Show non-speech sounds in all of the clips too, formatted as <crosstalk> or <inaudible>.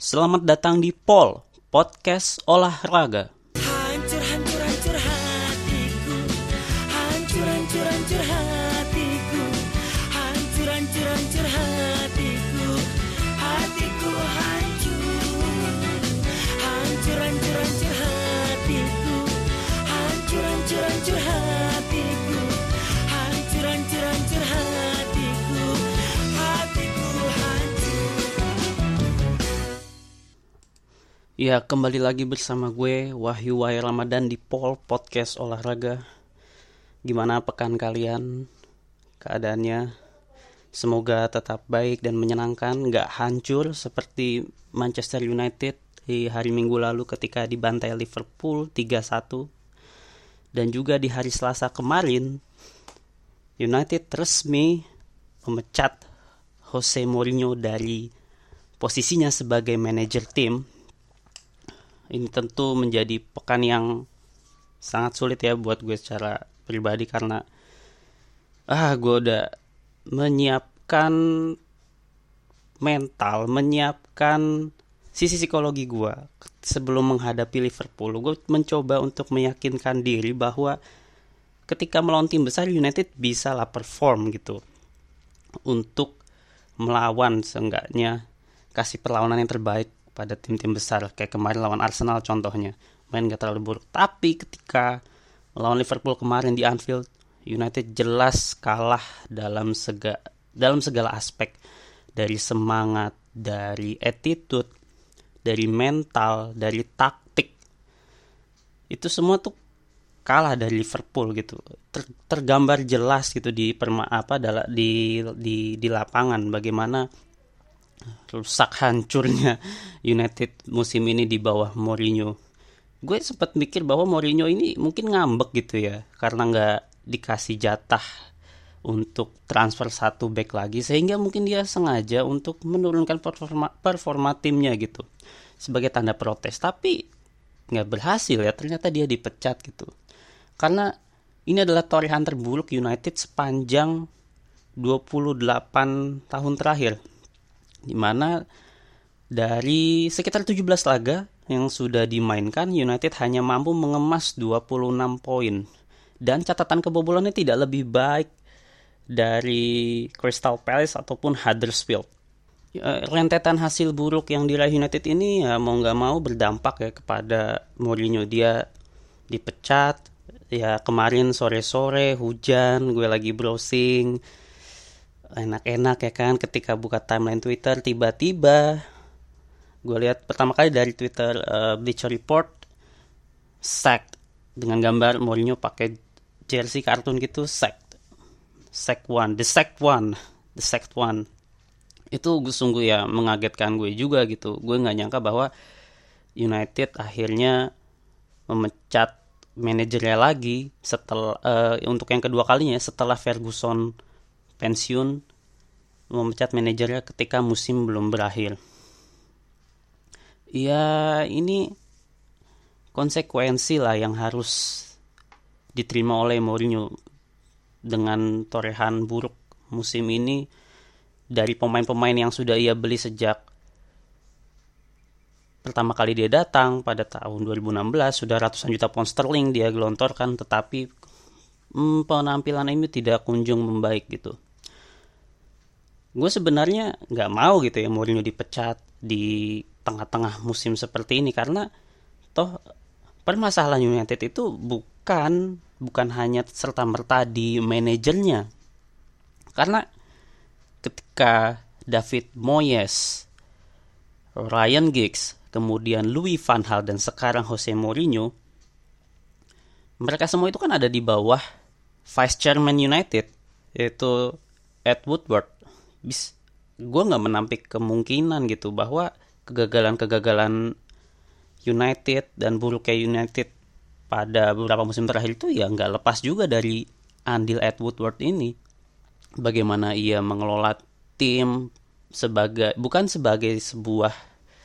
Selamat datang di Pol, podcast olahraga. Ya, kembali lagi bersama gue Wahyu Wahyu Ramadan di Pol Podcast Olahraga. Gimana pekan kalian? Keadaannya semoga tetap baik dan menyenangkan, nggak hancur seperti Manchester United di hari Minggu lalu ketika dibantai Liverpool 3-1. Dan juga di hari Selasa kemarin United resmi memecat Jose Mourinho dari posisinya sebagai manajer tim ini tentu menjadi pekan yang sangat sulit ya buat gue secara pribadi karena ah gue udah menyiapkan mental, menyiapkan sisi psikologi gue sebelum menghadapi Liverpool. Gue mencoba untuk meyakinkan diri bahwa ketika melawan tim besar United bisa lah perform gitu untuk melawan seenggaknya kasih perlawanan yang terbaik pada tim-tim besar. Kayak kemarin lawan Arsenal contohnya. Main gak terlalu buruk. Tapi ketika melawan Liverpool kemarin di Anfield United jelas kalah dalam sega dalam segala aspek. Dari semangat dari attitude dari mental dari taktik. Itu semua tuh kalah dari Liverpool gitu. Ter- tergambar jelas gitu di perma apa di di di lapangan bagaimana rusak hancurnya United musim ini di bawah Mourinho. Gue sempat mikir bahwa Mourinho ini mungkin ngambek gitu ya karena nggak dikasih jatah untuk transfer satu back lagi sehingga mungkin dia sengaja untuk menurunkan performa performa timnya gitu sebagai tanda protes. Tapi nggak berhasil ya ternyata dia dipecat gitu. Karena ini adalah torehan terburuk United sepanjang 28 tahun terakhir di mana dari sekitar 17 laga yang sudah dimainkan United hanya mampu mengemas 26 poin dan catatan kebobolannya tidak lebih baik dari Crystal Palace ataupun Huddersfield. Ya, rentetan hasil buruk yang diraih United ini ya mau nggak mau berdampak ya kepada Mourinho dia dipecat ya kemarin sore-sore hujan gue lagi browsing enak-enak ya kan? Ketika buka timeline Twitter tiba-tiba gue lihat pertama kali dari Twitter uh, Bleacher Report sacked dengan gambar Mourinho pakai jersey kartun gitu sacked sack one the sacked one the sacked one. Itu gue sungguh ya mengagetkan gue juga gitu. Gue nggak nyangka bahwa United akhirnya memecat manajernya lagi setelah uh, untuk yang kedua kalinya setelah Ferguson pensiun memecat manajernya ketika musim belum berakhir. Ya ini konsekuensi lah yang harus diterima oleh Mourinho dengan torehan buruk musim ini dari pemain-pemain yang sudah ia beli sejak pertama kali dia datang pada tahun 2016 sudah ratusan juta pound sterling dia gelontorkan tetapi hmm, penampilan ini tidak kunjung membaik gitu gue sebenarnya nggak mau gitu ya Mourinho dipecat di tengah-tengah musim seperti ini karena toh permasalahan United itu bukan bukan hanya serta merta di manajernya. Karena ketika David Moyes, Ryan Giggs, kemudian Louis van Gaal dan sekarang Jose Mourinho mereka semua itu kan ada di bawah Vice Chairman United yaitu Ed Woodward bis gue nggak menampik kemungkinan gitu bahwa kegagalan-kegagalan United dan buruknya United pada beberapa musim terakhir itu ya nggak lepas juga dari andil Ed Woodward ini. Bagaimana ia mengelola tim sebagai bukan sebagai sebuah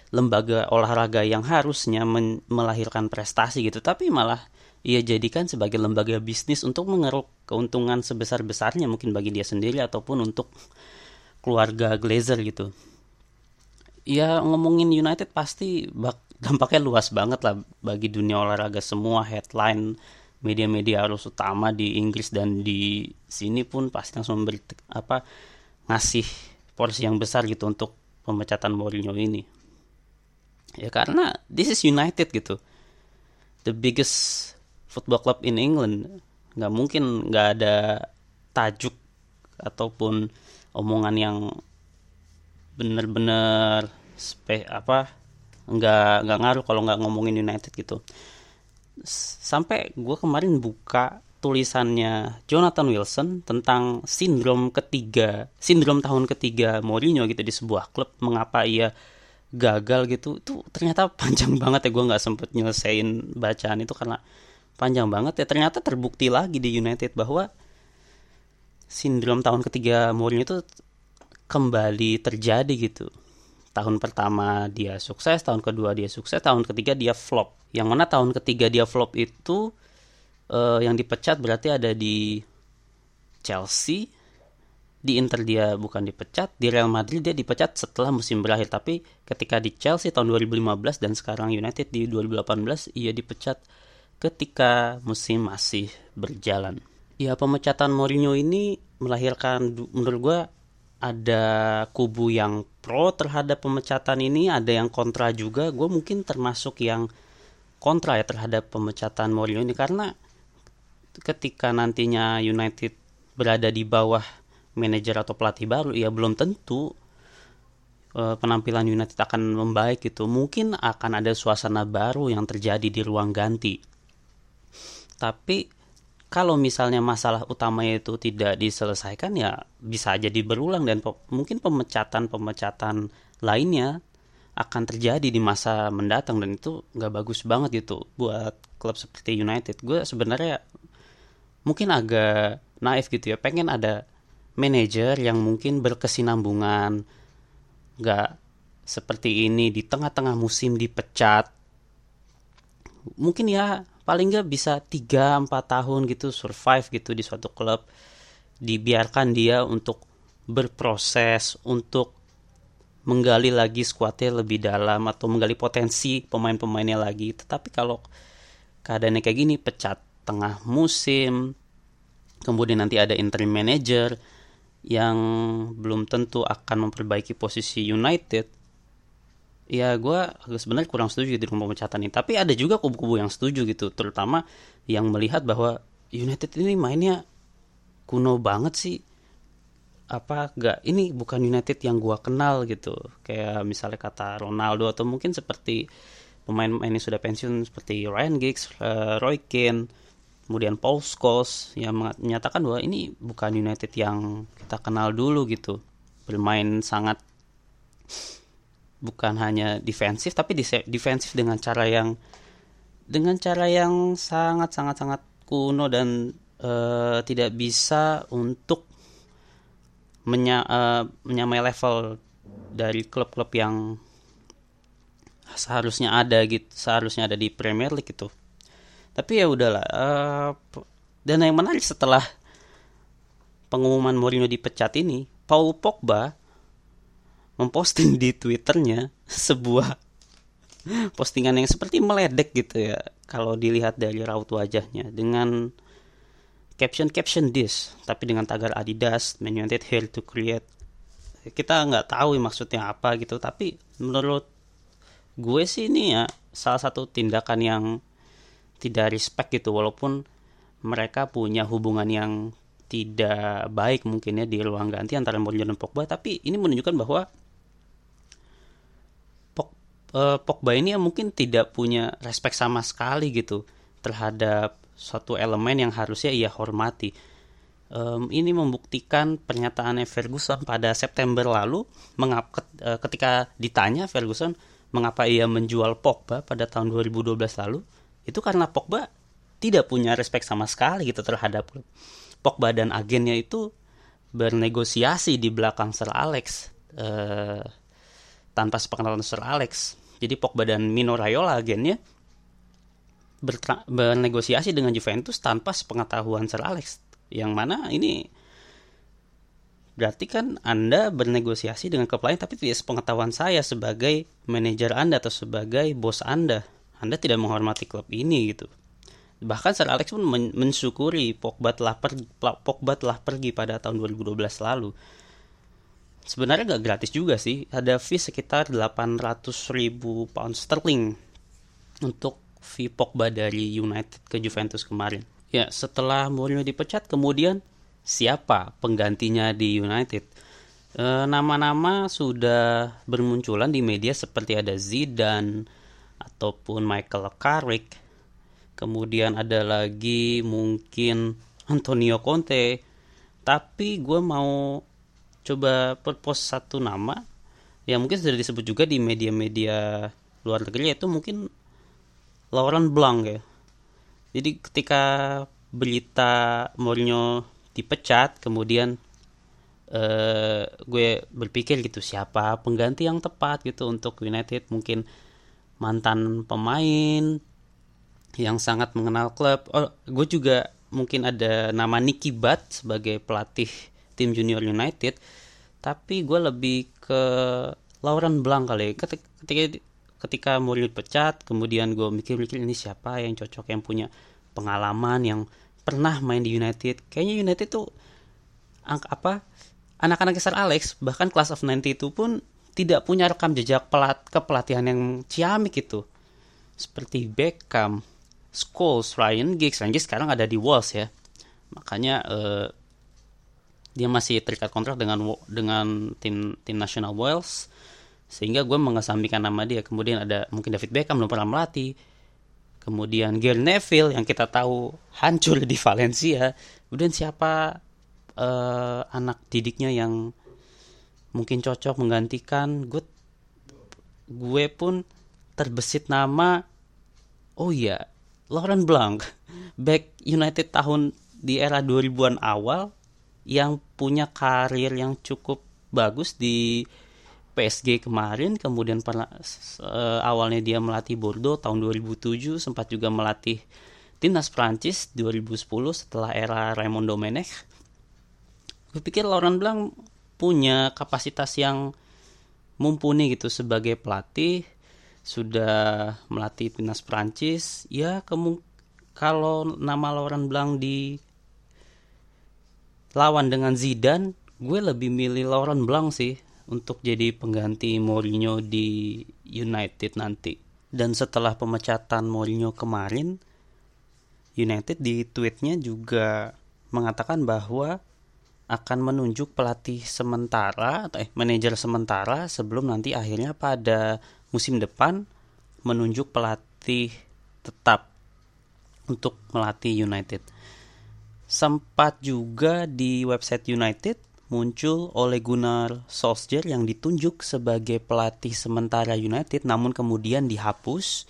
lembaga olahraga yang harusnya melahirkan prestasi gitu tapi malah ia jadikan sebagai lembaga bisnis untuk mengeruk keuntungan sebesar-besarnya mungkin bagi dia sendiri ataupun untuk keluarga Glazer gitu? Ya ngomongin United pasti bak <laughs> dampaknya luas banget lah bagi dunia olahraga semua. Headline media-media arus utama di Inggris dan di sini pun pasti langsung memberi apa ngasih porsi yang besar gitu untuk pemecatan Mourinho ini. Ya karena this is United gitu. The biggest football club in England. Nggak mungkin nggak ada tajuk ataupun omongan yang bener-bener spe apa nggak nggak ngaruh kalau nggak ngomongin United gitu. Sampai gue kemarin buka tulisannya Jonathan Wilson tentang sindrom ketiga sindrom tahun ketiga Mourinho gitu di sebuah klub mengapa ia gagal gitu. Itu ternyata panjang <laughs> banget ya gue nggak sempet nyelesain bacaan itu karena panjang banget ya. Ternyata terbukti lagi di United bahwa sindrom tahun ketiga Mourinho itu kembali terjadi gitu tahun pertama dia sukses tahun kedua dia sukses tahun ketiga dia flop yang mana tahun ketiga dia flop itu uh, yang dipecat berarti ada di Chelsea di Inter dia bukan dipecat, di Real Madrid dia dipecat setelah musim berakhir. Tapi ketika di Chelsea tahun 2015 dan sekarang United di 2018 ia dipecat ketika musim masih berjalan. Ya pemecatan Mourinho ini melahirkan menurut gue ada kubu yang pro terhadap pemecatan ini, ada yang kontra juga. Gue mungkin termasuk yang kontra ya terhadap pemecatan Mourinho ini karena ketika nantinya United berada di bawah manajer atau pelatih baru ya belum tentu uh, penampilan United akan membaik gitu mungkin akan ada suasana baru yang terjadi di ruang ganti tapi kalau misalnya masalah utamanya itu tidak diselesaikan ya bisa aja berulang dan pe mungkin pemecatan-pemecatan lainnya akan terjadi di masa mendatang dan itu nggak bagus banget gitu buat klub seperti United. Gue sebenarnya mungkin agak naif gitu ya pengen ada manajer yang mungkin berkesinambungan nggak seperti ini di tengah-tengah musim dipecat. Mungkin ya paling nggak bisa 3-4 tahun gitu survive gitu di suatu klub. Dibiarkan dia untuk berproses untuk menggali lagi skuadnya lebih dalam atau menggali potensi pemain-pemainnya lagi. Tetapi kalau keadaannya kayak gini pecat tengah musim kemudian nanti ada interim manager yang belum tentu akan memperbaiki posisi United ya gue sebenarnya kurang setuju di rumah pemecatan ini. Tapi ada juga kubu-kubu yang setuju gitu terutama yang melihat bahwa United ini mainnya kuno banget sih. Apa gak ini bukan United yang gue kenal gitu. Kayak misalnya kata Ronaldo atau mungkin seperti pemain-pemain yang sudah pensiun seperti Ryan Giggs, uh, Roy Keane kemudian Paul Scholes yang menyatakan bahwa ini bukan United yang kita kenal dulu gitu. Bermain sangat bukan hanya defensif tapi defensif dengan cara yang dengan cara yang sangat sangat sangat kuno dan uh, tidak bisa untuk menya, uh, menyamai level dari klub-klub yang seharusnya ada gitu seharusnya ada di Premier League itu tapi ya udahlah uh, dan yang menarik setelah pengumuman Mourinho dipecat ini Paul Pogba memposting di twitternya sebuah postingan yang seperti meledek gitu ya kalau dilihat dari raut wajahnya dengan caption caption this tapi dengan tagar Adidas Man United here to create. Kita nggak tahu maksudnya apa gitu tapi menurut gue sih ini ya salah satu tindakan yang tidak respect gitu walaupun mereka punya hubungan yang tidak baik mungkin ya di ruang ganti antara Mourinho dan Pogba tapi ini menunjukkan bahwa uh, Pogba ini ya mungkin tidak punya respect sama sekali gitu terhadap suatu elemen yang harusnya ia hormati. Um, ini membuktikan pernyataannya Ferguson pada September lalu mengap, uh, ketika ditanya Ferguson mengapa ia menjual Pogba pada tahun 2012 lalu itu karena Pogba tidak punya respect sama sekali gitu terhadap klub. Pogba dan agennya itu bernegosiasi di belakang Sir Alex eh, tanpa sepengetahuan Sir Alex. Jadi Pogba dan Mino Raiola agennya bernegosiasi dengan Juventus tanpa sepengetahuan Sir Alex. Yang mana ini berarti kan Anda bernegosiasi dengan klub lain tapi tidak sepengetahuan saya sebagai manajer Anda atau sebagai bos Anda. Anda tidak menghormati klub ini gitu. Bahkan Sir Alex pun men mensyukuri Pogba telah pergi, Pogba telah pergi pada tahun 2012 lalu. Sebenarnya gak gratis juga sih. Ada fee sekitar 800 ribu pound sterling untuk fee Pogba dari United ke Juventus kemarin. Ya, setelah Mourinho dipecat, kemudian siapa penggantinya di United. E, nama-nama sudah bermunculan di media seperti ada Zidane ataupun Michael Carrick. Kemudian ada lagi mungkin Antonio Conte. Tapi gue mau coba propose satu nama yang mungkin sudah disebut juga di media-media luar negeri yaitu mungkin Laurent Blanc ya. Jadi ketika berita Mourinho dipecat kemudian uh, gue berpikir gitu siapa pengganti yang tepat gitu untuk United mungkin mantan pemain yang sangat mengenal klub oh gue juga mungkin ada nama Nicky Butt sebagai pelatih tim junior United tapi gue lebih ke Lauren Blanc kali. Ketika ketika, Mourinho pecat kemudian gue mikir-mikir ini siapa yang cocok yang punya pengalaman yang pernah main di United. Kayaknya United tuh angka apa anak-anak Sir Alex bahkan class of 90 itu pun tidak punya rekam jejak pelat kepelatihan yang ciamik itu. Seperti Beckham, Scholes, Ryan Giggs, Ryan Giggs sekarang ada di Wolves ya. Makanya uh, dia masih terikat kontrak dengan dengan tim tim nasional Wales. Sehingga gue mengesampingkan nama dia. Kemudian ada mungkin David Beckham belum pernah melatih. Kemudian Gary Neville yang kita tahu hancur di Valencia. Kemudian siapa uh, anak didiknya yang mungkin cocok menggantikan? Gue gue pun terbesit nama oh iya Laurent Blanc. Back United tahun di era 2000-an awal yang punya karir yang cukup bagus di PSG kemarin kemudian pernah uh, awalnya dia melatih Bordeaux tahun 2007 sempat juga melatih timnas Prancis 2010 setelah era Raymond Domenech. Gue pikir Laurent Blanc punya kapasitas yang mumpuni gitu sebagai pelatih sudah melatih timnas Prancis. Ya kalau nama Laurent Blanc di lawan dengan Zidane gue lebih milih Laurent Blanc sih untuk jadi pengganti Mourinho di United nanti. Dan setelah pemecatan Mourinho kemarin, United di tweetnya juga mengatakan bahwa akan menunjuk pelatih sementara atau eh manajer sementara sebelum nanti akhirnya pada musim depan menunjuk pelatih tetap untuk melatih United. Sempat juga di website United muncul oleh Gunnar Solskjaer yang ditunjuk sebagai pelatih sementara United namun kemudian dihapus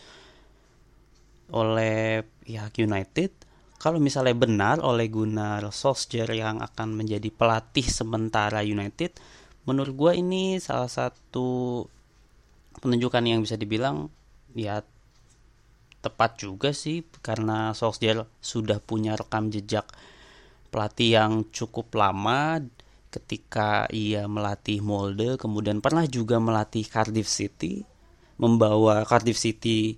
oleh pihak United. Kalau misalnya benar oleh Gunnar Solskjaer yang akan menjadi pelatih sementara United menurut gue ini salah satu penunjukan yang bisa dibilang ya tepat juga sih karena Solskjaer sudah punya rekam jejak pelatih yang cukup lama ketika ia melatih Molde kemudian pernah juga melatih Cardiff City membawa Cardiff City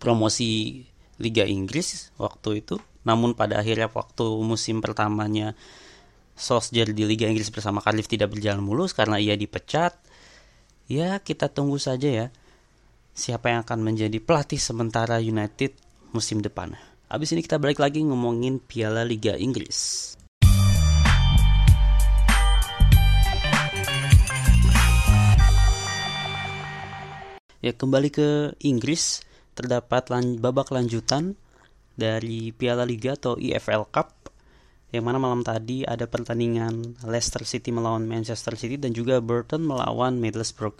promosi Liga Inggris waktu itu. Namun pada akhirnya waktu musim pertamanya Solskjaer di Liga Inggris bersama Cardiff tidak berjalan mulus karena ia dipecat. Ya kita tunggu saja ya siapa yang akan menjadi pelatih sementara United musim depan Habis ini kita balik lagi ngomongin Piala Liga Inggris Ya kembali ke Inggris terdapat lan babak lanjutan dari Piala Liga atau EFL Cup yang mana malam tadi ada pertandingan Leicester City melawan Manchester City dan juga Burton melawan Middlesbrough.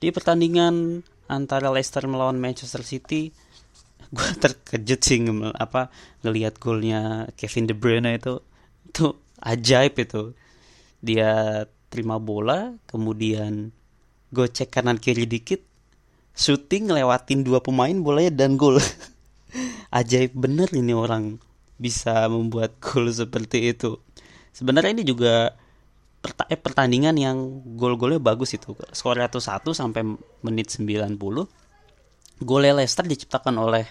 Di pertandingan antara Leicester melawan Manchester City, <laughs> gue terkejut sih apa ngelihat golnya Kevin De Bruyne itu. Itu ajaib itu. Dia terima bola, kemudian gocek kanan kiri dikit, syuting ngelewatin dua pemain bolanya dan gol. <laughs> Ajaib bener ini orang bisa membuat gol seperti itu. Sebenarnya ini juga eh, pertandingan yang gol-golnya bagus itu. Skornya tuh 1 sampai menit 90. Golnya Leicester diciptakan oleh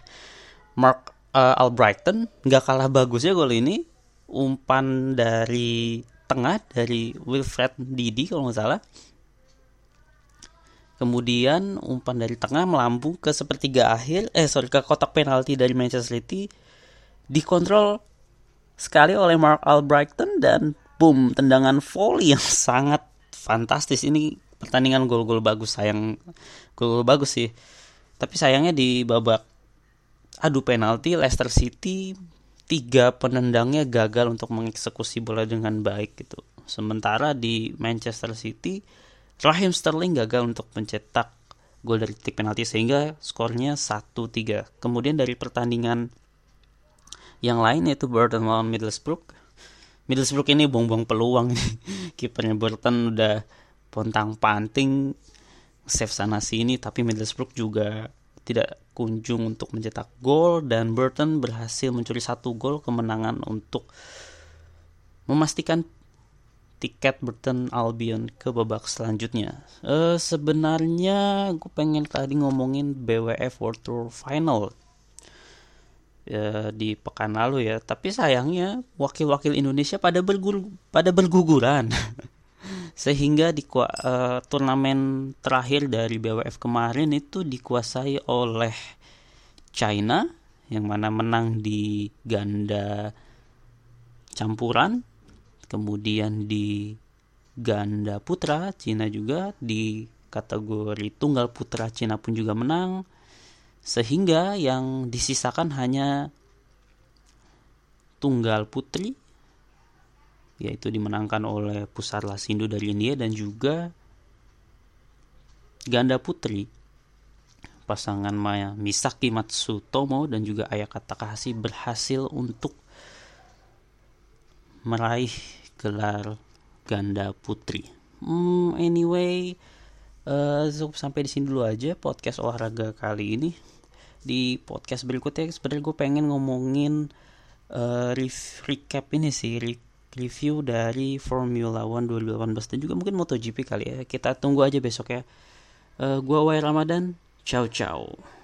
Mark uh, Albrighton. Nggak kalah bagusnya gol ini. Umpan dari tengah dari Wilfred Didi kalau nggak salah. Kemudian umpan dari tengah melambung ke sepertiga akhir, eh sorry ke kotak penalti dari Manchester City dikontrol sekali oleh Mark Albrighton dan boom tendangan volley yang <laughs> sangat fantastis. Ini pertandingan gol-gol bagus sayang. Gol-gol bagus sih. Tapi sayangnya di babak adu penalti Leicester City tiga penendangnya gagal untuk mengeksekusi bola dengan baik gitu. Sementara di Manchester City Raheem Sterling gagal untuk mencetak gol dari titik penalti sehingga skornya 1-3 kemudian dari pertandingan yang lain yaitu Burton melawan Middlesbrough Middlesbrough ini buang-buang peluang <laughs> kipernya Burton udah pontang panting save sana sini tapi Middlesbrough juga tidak kunjung untuk mencetak gol dan Burton berhasil mencuri satu gol kemenangan untuk memastikan tiket Burton Albion ke babak selanjutnya. Uh, sebenarnya gue pengen tadi ngomongin BWF World Tour Final ya, di pekan lalu ya. Tapi sayangnya wakil-wakil Indonesia pada bergul pada berguguran. <laughs> Sehingga di uh, turnamen terakhir dari BWF kemarin itu dikuasai oleh China yang mana menang di ganda campuran, kemudian di ganda putra Cina juga di kategori tunggal putra Cina pun juga menang sehingga yang disisakan hanya tunggal putri yaitu dimenangkan oleh Pusar Lasindu dari India dan juga ganda putri pasangan Maya Misaki Matsutomo dan juga Ayaka Takahashi berhasil untuk meraih gelar ganda putri. Hmm, anyway, uh, sampai di sini dulu aja podcast olahraga kali ini di podcast berikutnya. Sebenarnya gue pengen ngomongin uh, recap ini sih re review dari Formula One 2018 dan juga mungkin MotoGP kali ya. Kita tunggu aja besok ya uh, gue Wai Ramadan. Ciao ciao